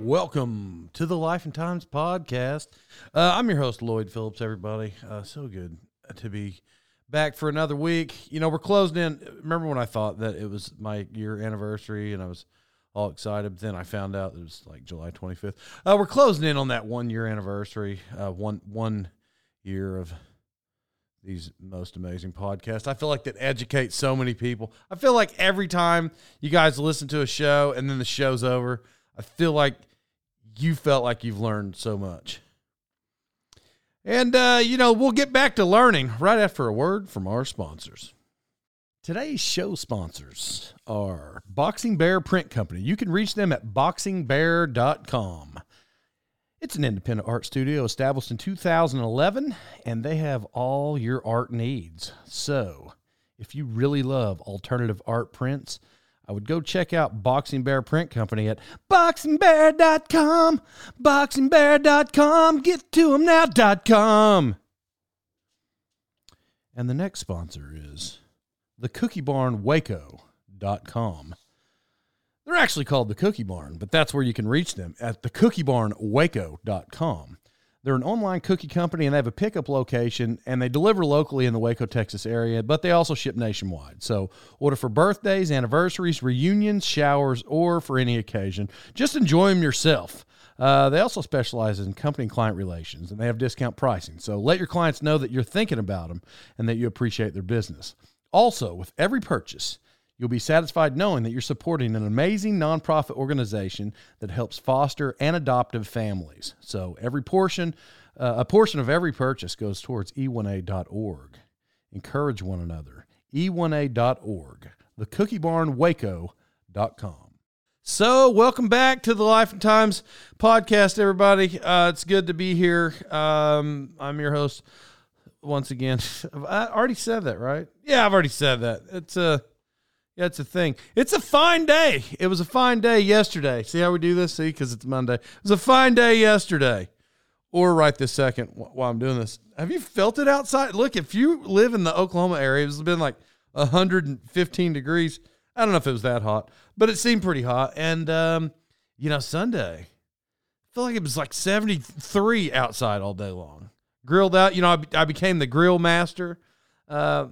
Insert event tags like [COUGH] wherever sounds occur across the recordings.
Welcome to the Life and Times podcast. Uh, I'm your host, Lloyd Phillips, everybody. Uh, so good to be back for another week. You know, we're closing in. Remember when I thought that it was my year anniversary and I was all excited, but then I found out it was like July 25th. Uh, we're closing in on that one year anniversary, uh, one, one year of these most amazing podcasts. I feel like that educates so many people. I feel like every time you guys listen to a show and then the show's over, I feel like you felt like you've learned so much. And, uh, you know, we'll get back to learning right after a word from our sponsors. Today's show sponsors are Boxing Bear Print Company. You can reach them at boxingbear.com. It's an independent art studio established in 2011, and they have all your art needs. So, if you really love alternative art prints, I would go check out Boxing Bear Print Company at boxingbear.com. Boxingbear.com. Get to them now.com. And the next sponsor is the Cookie Barn Waco.com. They're actually called the Cookie Barn, but that's where you can reach them at the cookiebarnwaco.com. They're an online cookie company and they have a pickup location and they deliver locally in the Waco, Texas area, but they also ship nationwide. So order for birthdays, anniversaries, reunions, showers, or for any occasion. Just enjoy them yourself. Uh, they also specialize in company client relations and they have discount pricing. So let your clients know that you're thinking about them and that you appreciate their business. Also, with every purchase, You'll be satisfied knowing that you're supporting an amazing nonprofit organization that helps foster and adoptive families. So every portion, uh, a portion of every purchase goes towards e1a.org. Encourage one another. e1a.org. The Cookie Barn Waco.com. So, welcome back to the Life and Times podcast, everybody. Uh, it's good to be here. Um, I'm your host once again. [LAUGHS] I already said that, right? Yeah, I've already said that. It's a uh, that's the thing. It's a fine day. It was a fine day yesterday. See how we do this? See, because it's Monday. It was a fine day yesterday. Or right this second while I'm doing this. Have you felt it outside? Look, if you live in the Oklahoma area, it's been like 115 degrees. I don't know if it was that hot, but it seemed pretty hot. And, um, you know, Sunday, I feel like it was like 73 outside all day long. Grilled out. You know, I, I became the grill master. Uh,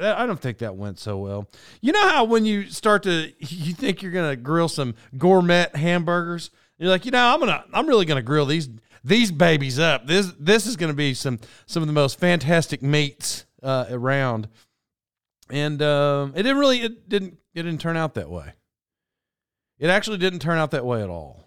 I don't think that went so well. You know how when you start to [LAUGHS] you think you're gonna grill some gourmet hamburgers, you're like, you know, I'm gonna I'm really gonna grill these these babies up. This this is gonna be some some of the most fantastic meats uh, around. And um, it didn't really it didn't it didn't turn out that way. It actually didn't turn out that way at all.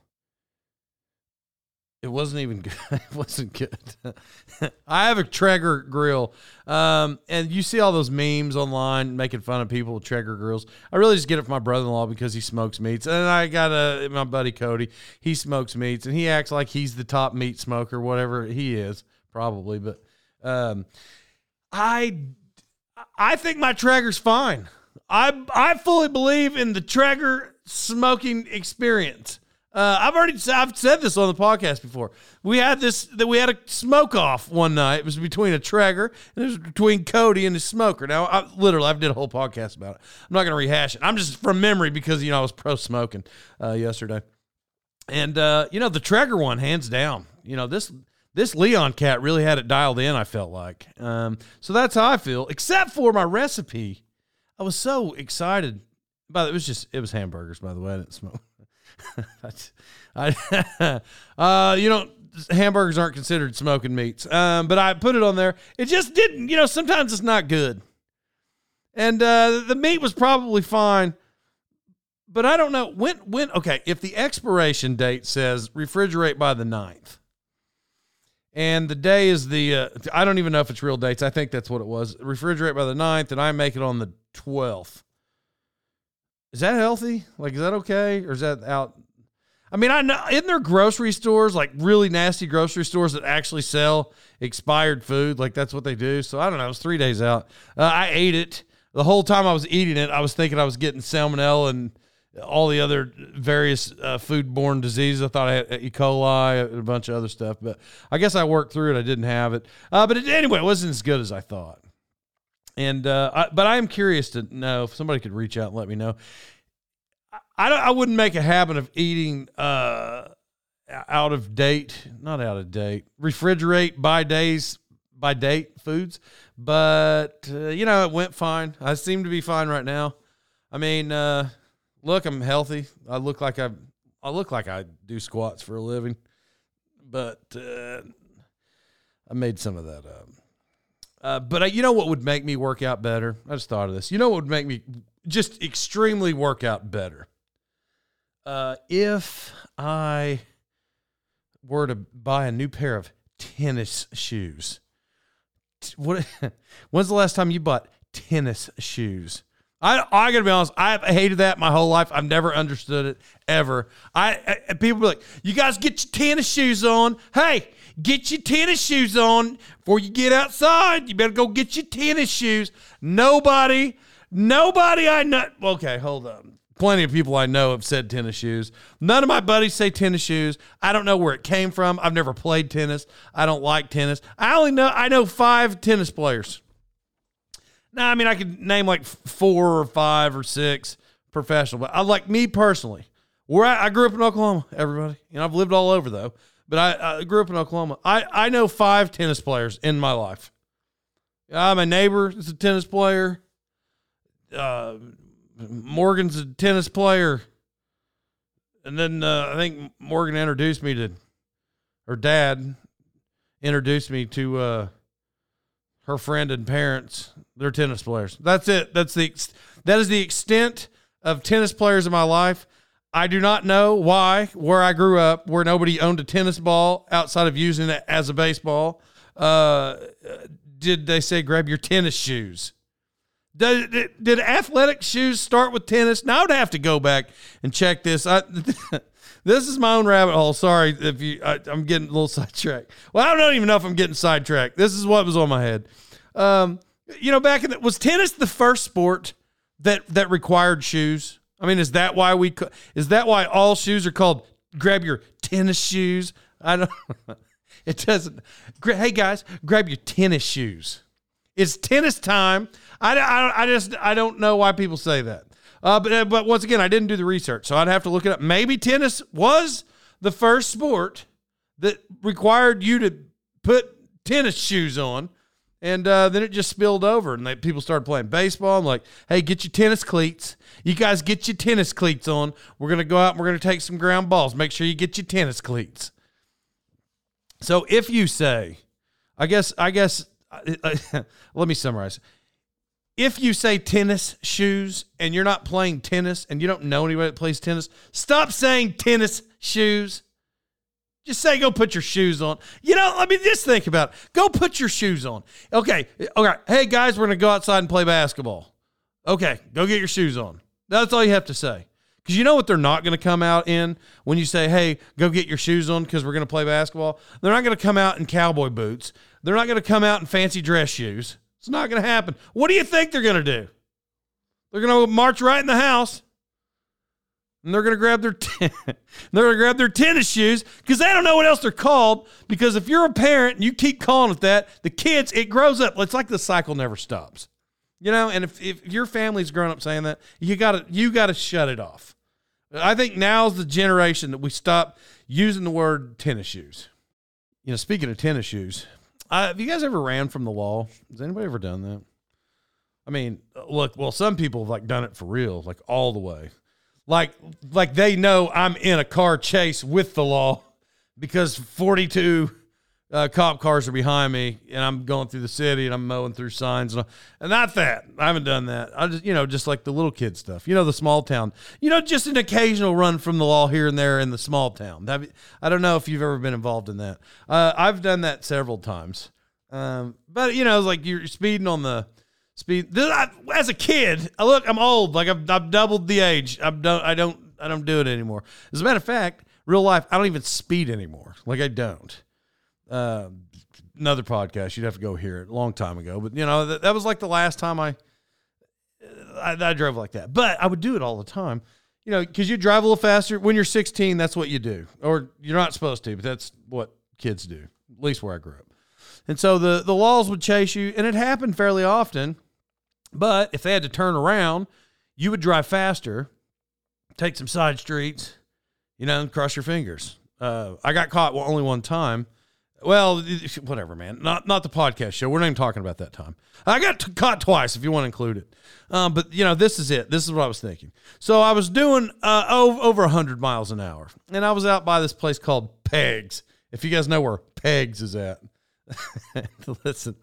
It wasn't even good. [LAUGHS] it wasn't good. [LAUGHS] I have a Traeger grill, um, and you see all those memes online making fun of people with Traeger grills. I really just get it from my brother-in-law because he smokes meats, and I got a my buddy Cody. He smokes meats, and he acts like he's the top meat smoker, whatever he is, probably. But um, I I think my Traeger's fine. I I fully believe in the Traeger smoking experience. Uh, I've already I've said this on the podcast before. We had this that we had a smoke off won night. It was between a Traeger and it was between Cody and his smoker. Now, I, literally, I've did a whole podcast about it. I'm not going to rehash it. I'm just from memory because you know I was pro smoking uh, yesterday, and uh, you know the Traeger one, hands down. You know this this Leon cat really had it dialed in. I felt like um, so that's how I feel. Except for my recipe, I was so excited. But it was just it was hamburgers, by the way. I didn't smoke. [LAUGHS] I, [LAUGHS] uh, you know, hamburgers aren't considered smoking meats. Um, but I put it on there. It just didn't, you know, sometimes it's not good. And uh, the meat was probably fine. But I don't know when when okay, if the expiration date says refrigerate by the 9th. And the day is the uh, I don't even know if it's real dates. I think that's what it was. Refrigerate by the 9th and I make it on the 12th. Is that healthy? Like is that okay or is that out I mean, I know in there grocery stores, like really nasty grocery stores that actually sell expired food. Like that's what they do. So I don't know. It was three days out. Uh, I ate it. The whole time I was eating it, I was thinking I was getting salmonella and all the other various uh, foodborne diseases. I thought I had E. coli and a bunch of other stuff, but I guess I worked through it. I didn't have it. Uh, but it, anyway, it wasn't as good as I thought. And uh, I, but I am curious to know if somebody could reach out and let me know I I wouldn't make a habit of eating uh, out of date, not out of date, refrigerate by days by date foods, but uh, you know it went fine. I seem to be fine right now. I mean, uh, look, I'm healthy. I look like I I look like I do squats for a living, but uh, I made some of that up. Uh, but I, you know what would make me work out better? I just thought of this. You know what would make me just extremely work out better? Uh, if I were to buy a new pair of tennis shoes, what? [LAUGHS] When's the last time you bought tennis shoes? I I gotta be honest. I've hated that my whole life. I've never understood it ever. I, I people be like, you guys get your tennis shoes on. Hey, get your tennis shoes on before you get outside. You better go get your tennis shoes. Nobody, nobody I know. Okay, hold on plenty of people I know have said tennis shoes. None of my buddies say tennis shoes. I don't know where it came from. I've never played tennis. I don't like tennis. I only know I know five tennis players. Now, I mean, I could name like four or five or six professional, but I like me personally. Where I, I grew up in Oklahoma, everybody. You know, I've lived all over though, but I, I grew up in Oklahoma. I, I know five tennis players in my life. Uh, my neighbor is a tennis player. Uh, Morgan's a tennis player. And then uh, I think Morgan introduced me to her dad introduced me to uh, her friend and parents. They're tennis players. That's it. That's the that is the extent of tennis players in my life. I do not know why where I grew up, where nobody owned a tennis ball outside of using it as a baseball. Uh, did they say grab your tennis shoes? Did, did, athletic shoes start with tennis? Now I'd have to go back and check this. I, [LAUGHS] this is my own rabbit hole. Sorry if you. I, am getting a little [LAUGHS] sidetracked. Well, I don't even know if I'm getting sidetracked. This is what was on my head. Um, you know, back in the, was tennis the first sport that that required shoes? I mean, is that why we? Is that why all shoes are called? Grab your tennis shoes. I don't. [LAUGHS] It doesn't. Hey guys, grab your tennis shoes. It's tennis time. I, I, I just I don't know why people say that. Uh, but uh, but once again, I didn't do the research, so I'd have to look it up. Maybe tennis was the first sport that required you to put tennis shoes on, and uh, then it just spilled over, and they, people started playing baseball. I'm like, hey, get your tennis cleats. You guys get your tennis cleats on. We're gonna go out and we're gonna take some ground balls. Make sure you get your tennis cleats. So if you say, I guess I guess uh, [LAUGHS] let me summarize if you say tennis shoes and you're not playing tennis and you don't know anybody that plays tennis, stop saying tennis shoes. Just say go put your shoes on. You know, I mean, just think about it. Go put your shoes on. Okay. Okay. Hey guys, we're gonna go outside and play basketball. Okay, go get your shoes on. That's all you have to say. Because you know what they're not going to come out in when you say, hey, go get your shoes on because we're going to play basketball? They're not going to come out in cowboy boots. They're not going to come out in fancy dress shoes. It's not going to happen. What do you think they're going to do? They're going to march right in the house and they're going to grab their ten- [LAUGHS] they're going to grab their tennis shoes because they don't know what else they're called. Because if you're a parent and you keep calling it that, the kids it grows up. It's like the cycle never stops, you know. And if, if your family's grown up saying that, you got to you got to shut it off. I think now's the generation that we stop using the word tennis shoes. You know, speaking of tennis shoes, uh, have you guys ever ran from the wall? Has anybody ever done that? I mean, look, well, some people have like done it for real, like all the way. Like like they know I'm in a car chase with the law because 42 uh, cop cars are behind me and I'm going through the city and I'm mowing through signs and, and not that I haven't done that. I just you know just like the little kid stuff. You know the small town. You know just an occasional run from the law here and there in the small town. I don't know if you've ever been involved in that. Uh, I've done that several times. Um, but you know, like you're speeding on the speed. I, as a kid, I look, I'm old. Like I've, I've doubled the age. I've done, I don't, I don't do it anymore. As a matter of fact, real life, I don't even speed anymore. Like I don't. Uh, another podcast, you'd have to go hear it a long time ago. But you know, that, that was like the last time I, I, I drove like that. But I would do it all the time. You know, because you drive a little faster when you're 16. That's what you do, or you're not supposed to, but that's what kids do. At least where I grew up. And so the, the laws would chase you, and it happened fairly often. But if they had to turn around, you would drive faster, take some side streets, you know, and cross your fingers. Uh, I got caught only one time. Well, whatever, man. Not not the podcast show. We're not even talking about that time. I got t- caught twice, if you want to include it. Um, but you know, this is it. This is what I was thinking. So I was doing uh, over, over hundred miles an hour, and I was out by this place called Pegs. If you guys know where Pegs is at, [LAUGHS] Listen,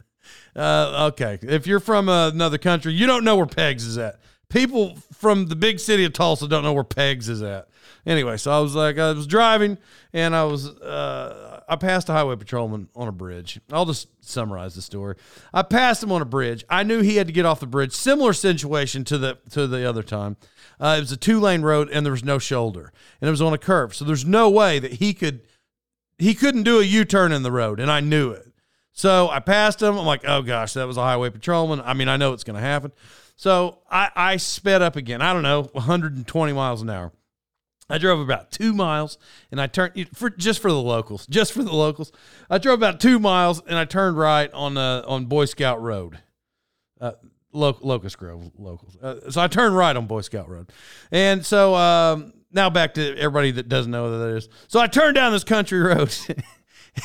uh, okay. If you're from another country, you don't know where Pegs is at. People from the big city of Tulsa don't know where Pegs is at. Anyway, so I was like, I was driving and I was, uh, I passed a highway patrolman on a bridge. I'll just summarize the story. I passed him on a bridge. I knew he had to get off the bridge. Similar situation to the to the other time. Uh, it was a two lane road and there was no shoulder and it was on a curve. So there's no way that he could he couldn't do a U turn in the road, and I knew it. So I passed him. I'm like, oh gosh, that was a highway patrolman. I mean, I know it's going to happen. So I, I sped up again. I don't know, 120 miles an hour. I drove about two miles and I turned for just for the locals, just for the locals. I drove about two miles and I turned right on uh, on Boy Scout Road, uh, Lo- Locust Grove locals. Uh, so I turned right on Boy Scout Road, and so um, now back to everybody that doesn't know what that is. So I turned down this country [LAUGHS] road,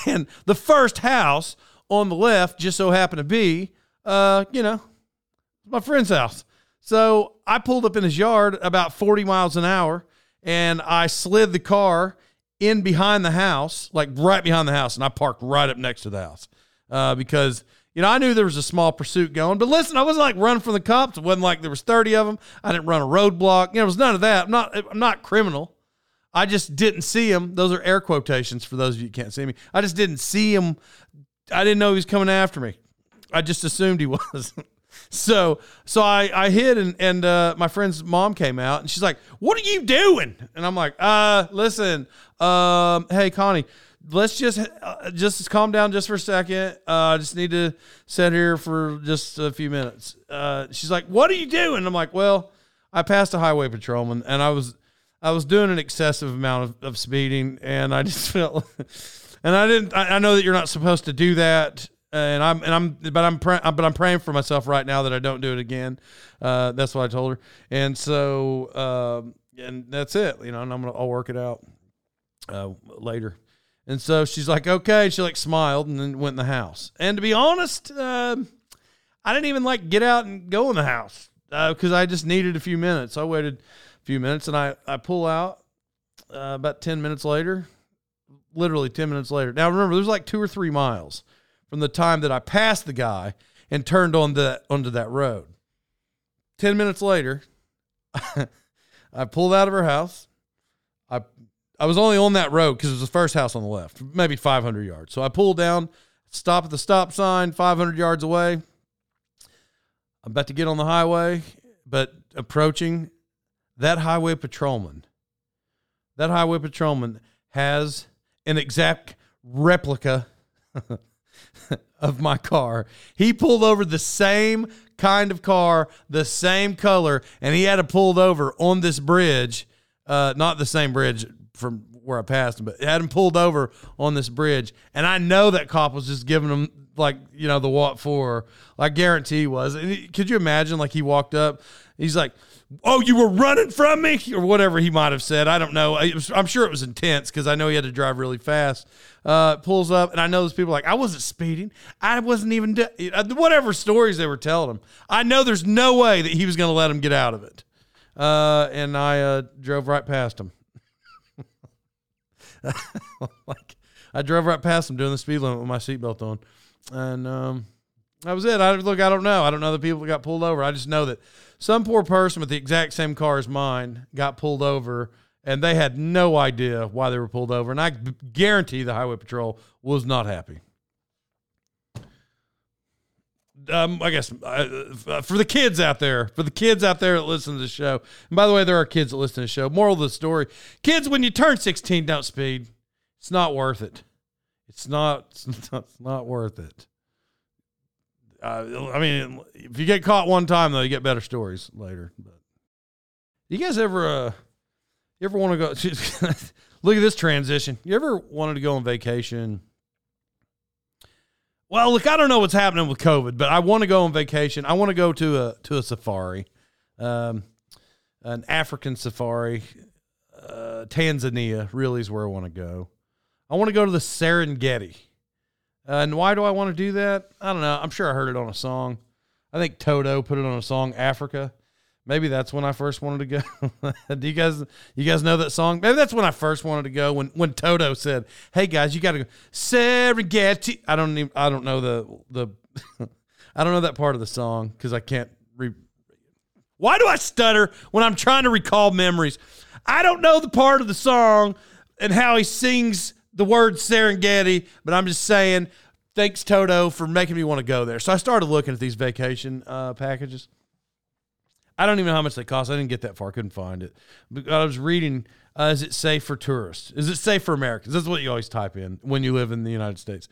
and the first house on the left just so happened to be, uh, you know, my friend's house. So I pulled up in his yard about 40 miles an hour and I slid the car in behind the house, like right behind the house, and I parked right up next to the house uh, because you know I knew there was a small pursuit going. But listen, I wasn't like running from the cops. It wasn't like there was thirty of them. I didn't run a roadblock. You know, it was none of that. I'm not. I'm not criminal. I just didn't see him. Those are air quotations for those of you who can't see me. I just didn't see him I didn't know he was coming after me. I just assumed he [LAUGHS] was. so so I I hid and and uh, my friend's mom came out and she's like, "What are you doing?" And I'm like, "Uh, listen, um, hey Connie." Let's just uh, just calm down just for a second. Uh, I just need to sit here for just a few minutes. Uh, she's like, "What are you doing?" I'm like, "Well, I passed a highway patrolman, and I was I was doing an excessive amount of, of speeding, and I just [LAUGHS] felt and I didn't. I, I know that you're not supposed to do that, and I'm and I'm but I'm pray, but I'm praying for myself right now that I don't do it again. Uh, that's what I told her, and so um, and that's it. You know, and I'm gonna I'll work it out uh, later. And so she's like, okay. She like smiled and then went in the house. And to be honest, uh, I didn't even like get out and go in the house because uh, I just needed a few minutes. I waited a few minutes and I I pull out uh, about ten minutes later literally 10 minutes later. Now remember, there's like two or three miles from the time that I passed the guy and turned on the onto that road. 10 minutes later, [LAUGHS] I pulled out of her house. I I was only on that road because it was the first house on the left, maybe 500 yards. So I pulled down, stop at the stop sign, 500 yards away. I'm about to get on the highway, but approaching that highway patrolman, that highway patrolman has an exact replica [LAUGHS] of my car. He pulled over the same kind of car, the same color, and he had it pulled over on this bridge. Uh, not the same bridge from where I passed him, but had him pulled over on this bridge. And I know that cop was just giving him like you know the what for. I guarantee he was. And he, could you imagine? Like he walked up, he's like, oh, you were running from me, or whatever he might have said. I don't know. Was, I'm sure it was intense because I know he had to drive really fast. Uh, pulls up, and I know those people like, I wasn't speeding. I wasn't even, whatever stories they were telling him. I know there's no way that he was going to let him get out of it. uh, and I uh, drove right past him. [LAUGHS] like I drove right past him doing the speed limit with my seatbelt on, and um, that was it. I look, I don't know. I don't know the people that got pulled over. I just know that some poor person with the exact same car as mine got pulled over, and they had no idea why they were pulled over. And I guarantee the highway patrol was not happy. Um, I guess uh, for the kids out there, for the kids out there that listen to the show. And by the way, there are kids that listen to the show. Moral of the story: kids, when you turn sixteen, don't speed. It's not worth it. It's not. It's [LAUGHS] not, it's not worth it. Uh, I mean, if you get caught one time, though, you get better stories later. But you guys ever, uh, you ever want to go? [LAUGHS] look at this transition. You ever wanted to go on vacation? Well, look, I don't know what's happening with COVID, but I want to go on vacation. I want to go to a to a safari, um, an African safari. Uh, Tanzania really is where I want to go. I want to go to the Serengeti. Uh, and why do I want to do that? I don't know. I'm sure I heard it on a song. I think Toto put it on a song, Africa. Maybe that's when I first wanted to go. [LAUGHS] do you guys you guys know that song? Maybe that's when I first wanted to go when when Toto said, "Hey guys, you got to go Serengeti." I don't even I don't know the the [LAUGHS] I don't know that part of the song cuz I can't re Why do I stutter when I'm trying to recall memories? I don't know the part of the song and how he sings the word Serengeti, but I'm just saying, thanks Toto for making me want to go there. So I started looking at these vacation uh, packages. I don't even know how much they cost. I didn't get that far. Couldn't find it. But I was reading, uh, is it safe for tourists? Is it safe for Americans? That's what you always type in when you live in the United States.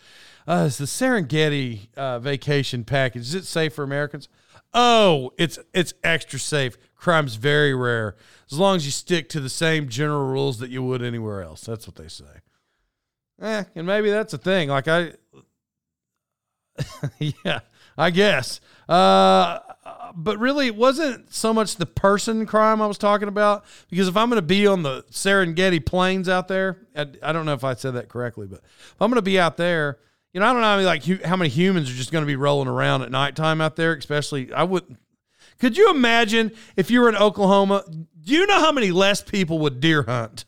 Uh, it's the Serengeti uh, vacation package. Is it safe for Americans? Oh, it's it's extra safe. Crime's very rare. As long as you stick to the same general rules that you would anywhere else. That's what they say. Eh, and maybe that's a thing. Like I, [LAUGHS] yeah, I guess. Uh, but really, it wasn't so much the person crime I was talking about. Because if I'm going to be on the Serengeti plains out there, I, I, don't know if I said that correctly, but if I'm going to be out there, you know, I don't know like how many humans are just going to be rolling around at nighttime out there. Especially, I would. Could you imagine if you were in Oklahoma? Do you know how many less people would deer hunt?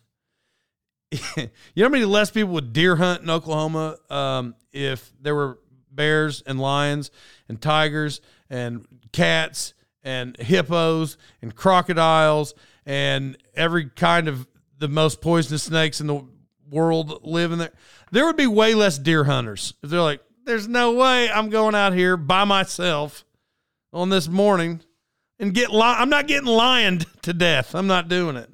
[LAUGHS] you know how many less people would deer hunt in Oklahoma um, if there were bears and lions and tigers and cats and hippos and crocodiles and every kind of the most poisonous snakes in the world live in there. There would be way less deer hunters if they're like, "There's no way I'm going out here by myself on this morning and get li- I'm not getting lioned [LAUGHS] to death. I'm not doing it."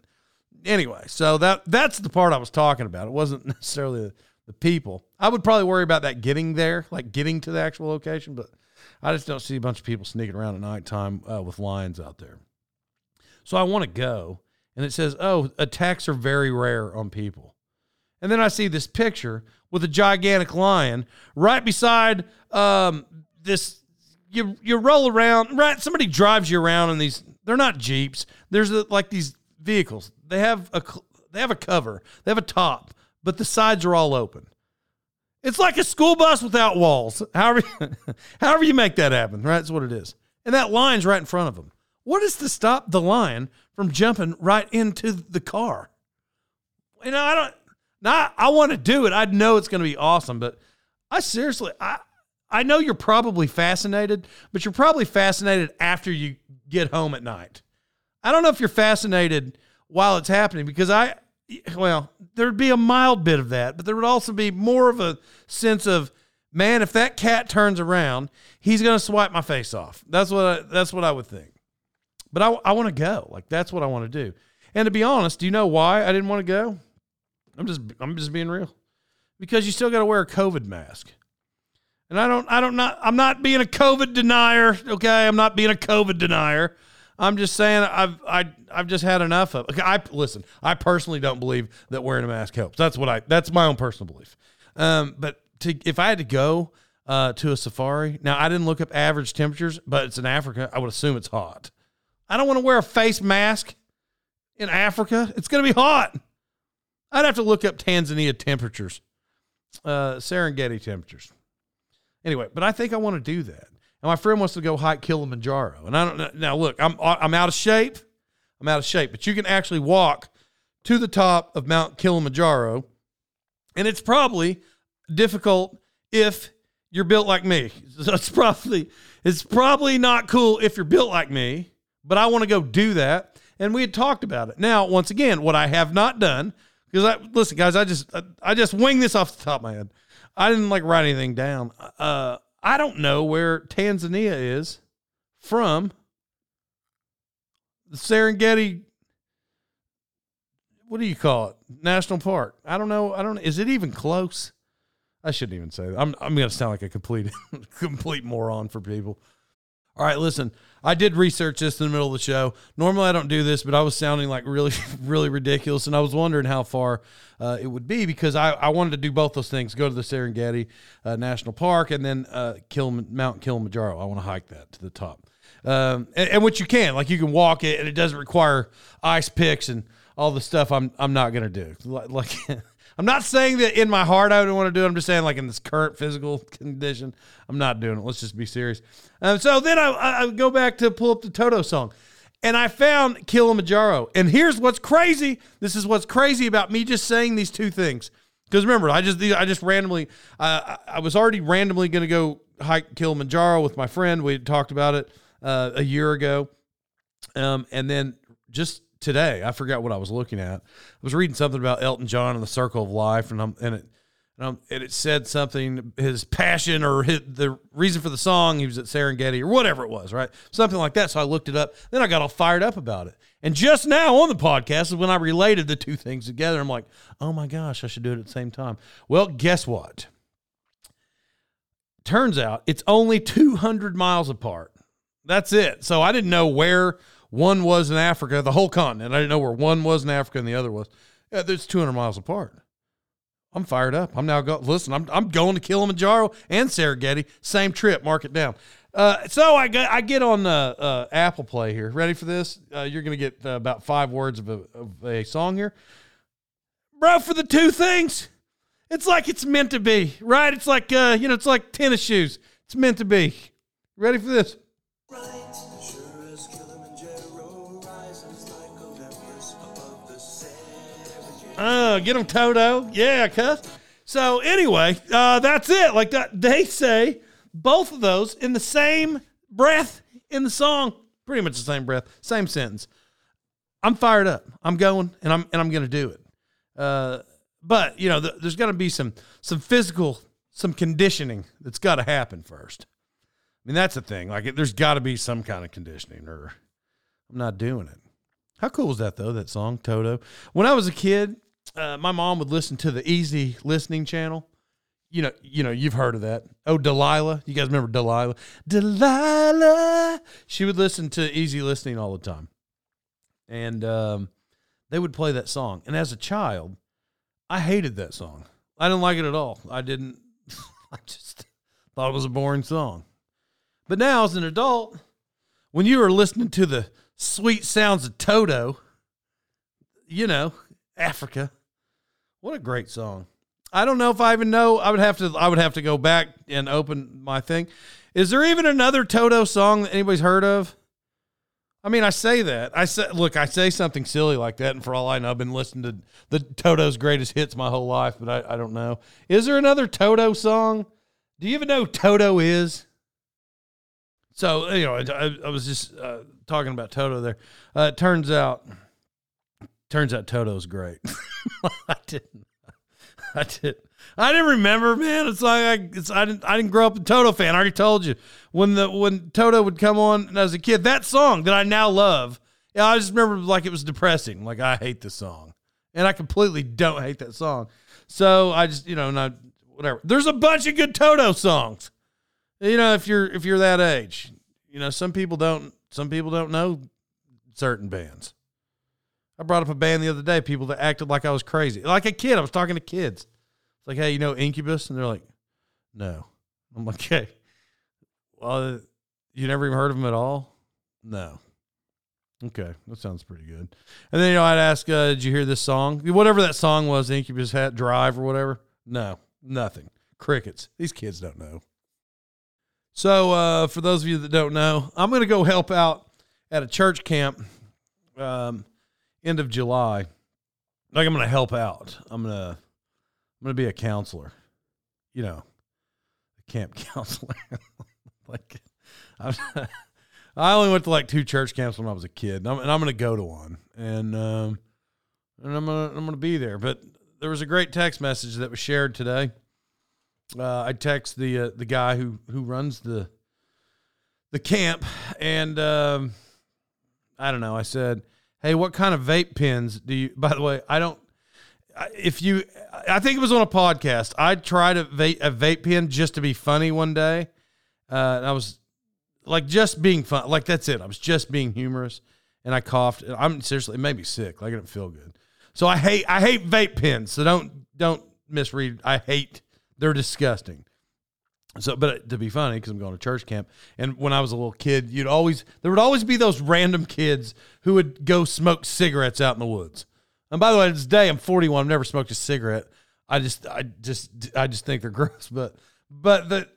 Anyway, so that that's the part I was talking about. It wasn't [LAUGHS] necessarily the, the people. I would probably worry about that getting there, like getting to the actual location, but I just don't see a bunch of people sneaking around at nighttime uh, with lions out there. So I want to go, and it says, "Oh, attacks are very rare on people." And then I see this picture with a gigantic lion right beside um, this. You you roll around, right? Somebody drives you around in these. They're not jeeps. There's a, like these vehicles. They have a they have a cover. They have a top, but the sides are all open. It's like a school bus without walls. However, [LAUGHS] however you make that happen, right? That's what it is. And that line's right in front of them. What is to stop the lion from jumping right into the car? You know, I don't. Now I want to do it. I know it's going to be awesome, but I seriously, I I know you're probably fascinated, but you're probably fascinated after you get home at night. I don't know if you're fascinated while it's happening because I, well, there'd be a mild bit of that, but there would also be more of a sense of, man, if that cat turns around, he's going to swipe my face off. That's what I, that's what I would think. But I, I want to go. Like that's what I want to do. And to be honest, do you know why I didn't want to go? I'm just I'm just being real. Because you still got to wear a COVID mask. And I don't I don't not I'm not being a COVID denier, okay? I'm not being a COVID denier. I'm just saying I've I I've just had enough of. I listen. I personally don't believe that wearing a mask helps. That's what I. That's my own personal belief. Um, but to if I had to go uh, to a safari, now I didn't look up average temperatures, but it's in Africa. I would assume it's hot. I don't want to wear a face mask in Africa. It's going to be hot. I'd have to look up Tanzania temperatures, uh, Serengeti temperatures. Anyway, but I think I want to do that. My friend wants to go hike Kilimanjaro. And I don't know. Now, look, I'm, I'm out of shape. I'm out of shape. But you can actually walk to the top of Mount Kilimanjaro, and it's probably difficult if you're built like me. [LAUGHS] It's probably it's probably not cool if you're built like me, but I want to go do that. And we had talked about it. Now, once again, what I have not done because I listen, guys, I just I just wing this off the top of my head. I didn't like write anything down. Uh, I don't know where Tanzania is from. The Serengeti. What do you call it? National Park. I don't know. I don't. Is it even close? I shouldn't even say that. I'm I'm gonna sound like a complete [LAUGHS] complete moron for people. All right, listen. I did research this in the middle of the show. Normally I don't do this, but I was sounding like really [LAUGHS] really ridiculous, and I was wondering how far uh, it would be because I, I wanted to do both those things: go to the Serengeti uh, National Park and then uh, Mount Kilimanjaro. I want to hike that to the top, um, and, and which you can, like you can walk it, and it doesn't require ice picks and all the stuff. I'm I'm not gonna do like. [LAUGHS] I'm not saying that in my heart I would want to do it. I'm just saying, like in this current physical [LAUGHS] condition, I'm not doing it. Let's just be serious. Um, so then I, I go back to pull up the Toto song, and I found Kilimanjaro. And here's what's crazy. This is what's crazy about me just saying these two things. Because remember, I just I just randomly uh, I was already randomly going to go hike Kilimanjaro with my friend. We talked about it uh, a year ago, um, and then just today. I forgot what I was looking at. I was reading something about Elton John and the Circle of Life, and I'm and it and, and it said something his passion or his, the reason for the song. He was at Serengeti or whatever it was, right? Something like that. So I looked it up. Then I got all fired up about it. And just now on the podcast is when I related the two things together. I'm like, oh my gosh, I should do it at the same time. Well, guess what? Turns out it's only 200 miles apart. That's it. So I didn't know where one was in Africa, the whole continent. I didn't know where one was in Africa and the other was. Yeah, it's 200 miles apart. I'm fired up. I'm now going. Listen, I'm I'm going to Kilimanjaro and Serengeti. Same trip. Mark it down. Uh, so I get I get on uh, uh, Apple Play here. Ready for this? Uh, you're gonna get uh, about five words of a, of a song here, bro. For the two things, it's like it's meant to be, right? It's like uh, you know, it's like tennis shoes. It's meant to be. Ready for this? Uh, get them Toto. Yeah, cuss. So anyway, uh, that's it. Like that, they say both of those in the same breath in the song, pretty much the same breath, same sentence. I'm fired up. I'm going, and I'm and I'm going to do it. Uh, but you know, the, there's got to be some some physical, some conditioning that's got to happen first. I mean, that's the thing. Like, there's got to be some kind of conditioning, or I'm not doing it. How cool is that though? That song, Toto. When I was a kid, uh, my mom would listen to the Easy Listening channel. You know, you know, you've heard of that. Oh, Delilah. You guys remember Delilah? Delilah. She would listen to Easy Listening all the time, and um, they would play that song. And as a child, I hated that song. I didn't like it at all. I didn't. [LAUGHS] I just thought it was a boring song. But now, as an adult, when you are listening to the sweet sounds of Toto, you know, Africa. What a great song. I don't know if I even know. I would have to I would have to go back and open my thing. Is there even another Toto song that anybody's heard of? I mean, I say that. I say look, I say something silly like that, and for all I know, I've been listening to the Toto's greatest hits my whole life, but I, I don't know. Is there another Toto song? Do you even know Toto is? So, you know, I, I was just uh, talking about Toto there. Uh, it turns out Turns out Toto's great. [LAUGHS] I didn't. I did. I didn't remember, man. It's like I, it's, I didn't. I didn't grow up a Toto fan. I already told you when the when Toto would come on as a kid. That song that I now love. Yeah, I just remember like it was depressing. Like I hate this song, and I completely don't hate that song. So I just you know not whatever. There's a bunch of good Toto songs. You know if you're if you're that age, you know some people don't some people don't know certain bands. I brought up a band the other day, people that acted like I was crazy. Like a kid. I was talking to kids. It's like, hey, you know Incubus? And they're like, no. I'm like, [LAUGHS] hey, well, you never even heard of them at all? No. Okay, that sounds pretty good. And then, you know, I'd ask, uh, did you hear this song? Whatever that song was, Incubus had Drive or whatever. No, nothing. Crickets. These kids don't know. So, uh, for those of you that don't know, I'm going to go help out at a church camp um, end of July. Like I'm going to help out. I'm going to I'm going to be a counselor. You know, a camp [LAUGHS] counselor. [LAUGHS] like I'm, [LAUGHS] I only went to like two church camps when I was a kid, and I'm, and I'm going to go to one, and um, and I'm gonna I'm to be there. But there was a great text message that was shared today. Uh, I text the uh, the guy who who runs the the camp, and um, I don't know. I said, "Hey, what kind of vape pens do you?" [LAUGHS] By the way, I don't. If you, I think it was on a podcast. I tried a vape, a vape pen just to be funny one day. Uh, I was like just being fun. Like that's it. I was just being humorous, and I coughed. I'm seriously, it made me sick. Like I didn't feel good. So I hate I hate vape pens. So don't don't misread. I hate. They're disgusting. So, but to be funny, because I'm going to church camp, and when I was a little kid, you'd always there would always be those random kids who would go smoke cigarettes out in the woods. And by the way, to this day, I'm 41. I've never smoked a cigarette. I just, I just, I just think they're [LAUGHS] gross. But, but the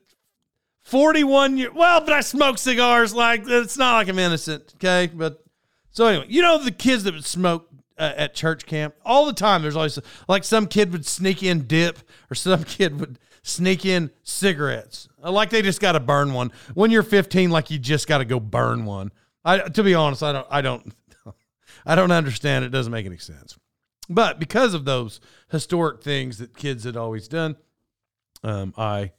41 year, well, but I smoke cigars. Like it's not like I'm innocent. Okay, but so anyway, you know the kids that would smoke uh, at church camp all the time. There's always like some kid would sneak in dip, or some [LAUGHS] kid would sneak in cigarettes. Like they just got to burn one. When you're 15, like you just got to go burn one. I, to be honest, I don't, I don't, [LAUGHS] I don't understand. It doesn't make any sense. But because of those historic things that kids had always done, um, I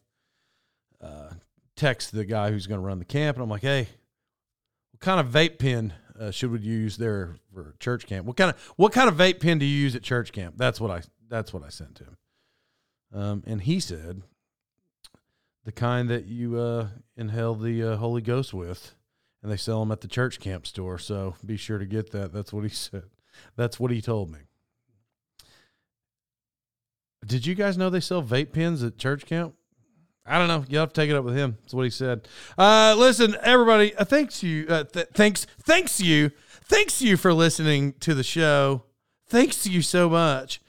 uh, text the guy who's going to run the camp, and I'm like, "Hey, what kind of vape pen uh, should we use there for church camp? What kind of what kind of vape pen do you use at church camp?" That's what I that's what I sent to him. Um, and he said, the kind that you uh, inhale the uh, Holy Ghost with, and they sell them at the church camp store. So be sure to get that. That's what he [LAUGHS] said. That's what he told me. Did you guys know they sell vape pens at church camp? I don't know. You'll have to take it up with him. That's what he said. Uh, listen, everybody. Uh, thanks you. Uh, th- thanks. Thanks you. Thanks you for listening to the show. Thanks to you so much.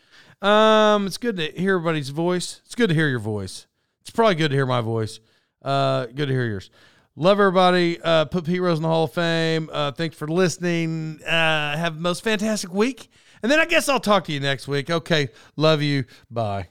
Um, it's good to hear everybody's voice. It's good to hear your voice. It's probably good to hear my voice. Uh, good to hear yours. Love everybody. Uh, put Pete Rose in the Hall of Fame. Uh, thanks for listening. Uh, have the most fantastic week. And then I guess I'll talk to you next week. Okay. Love you. Bye.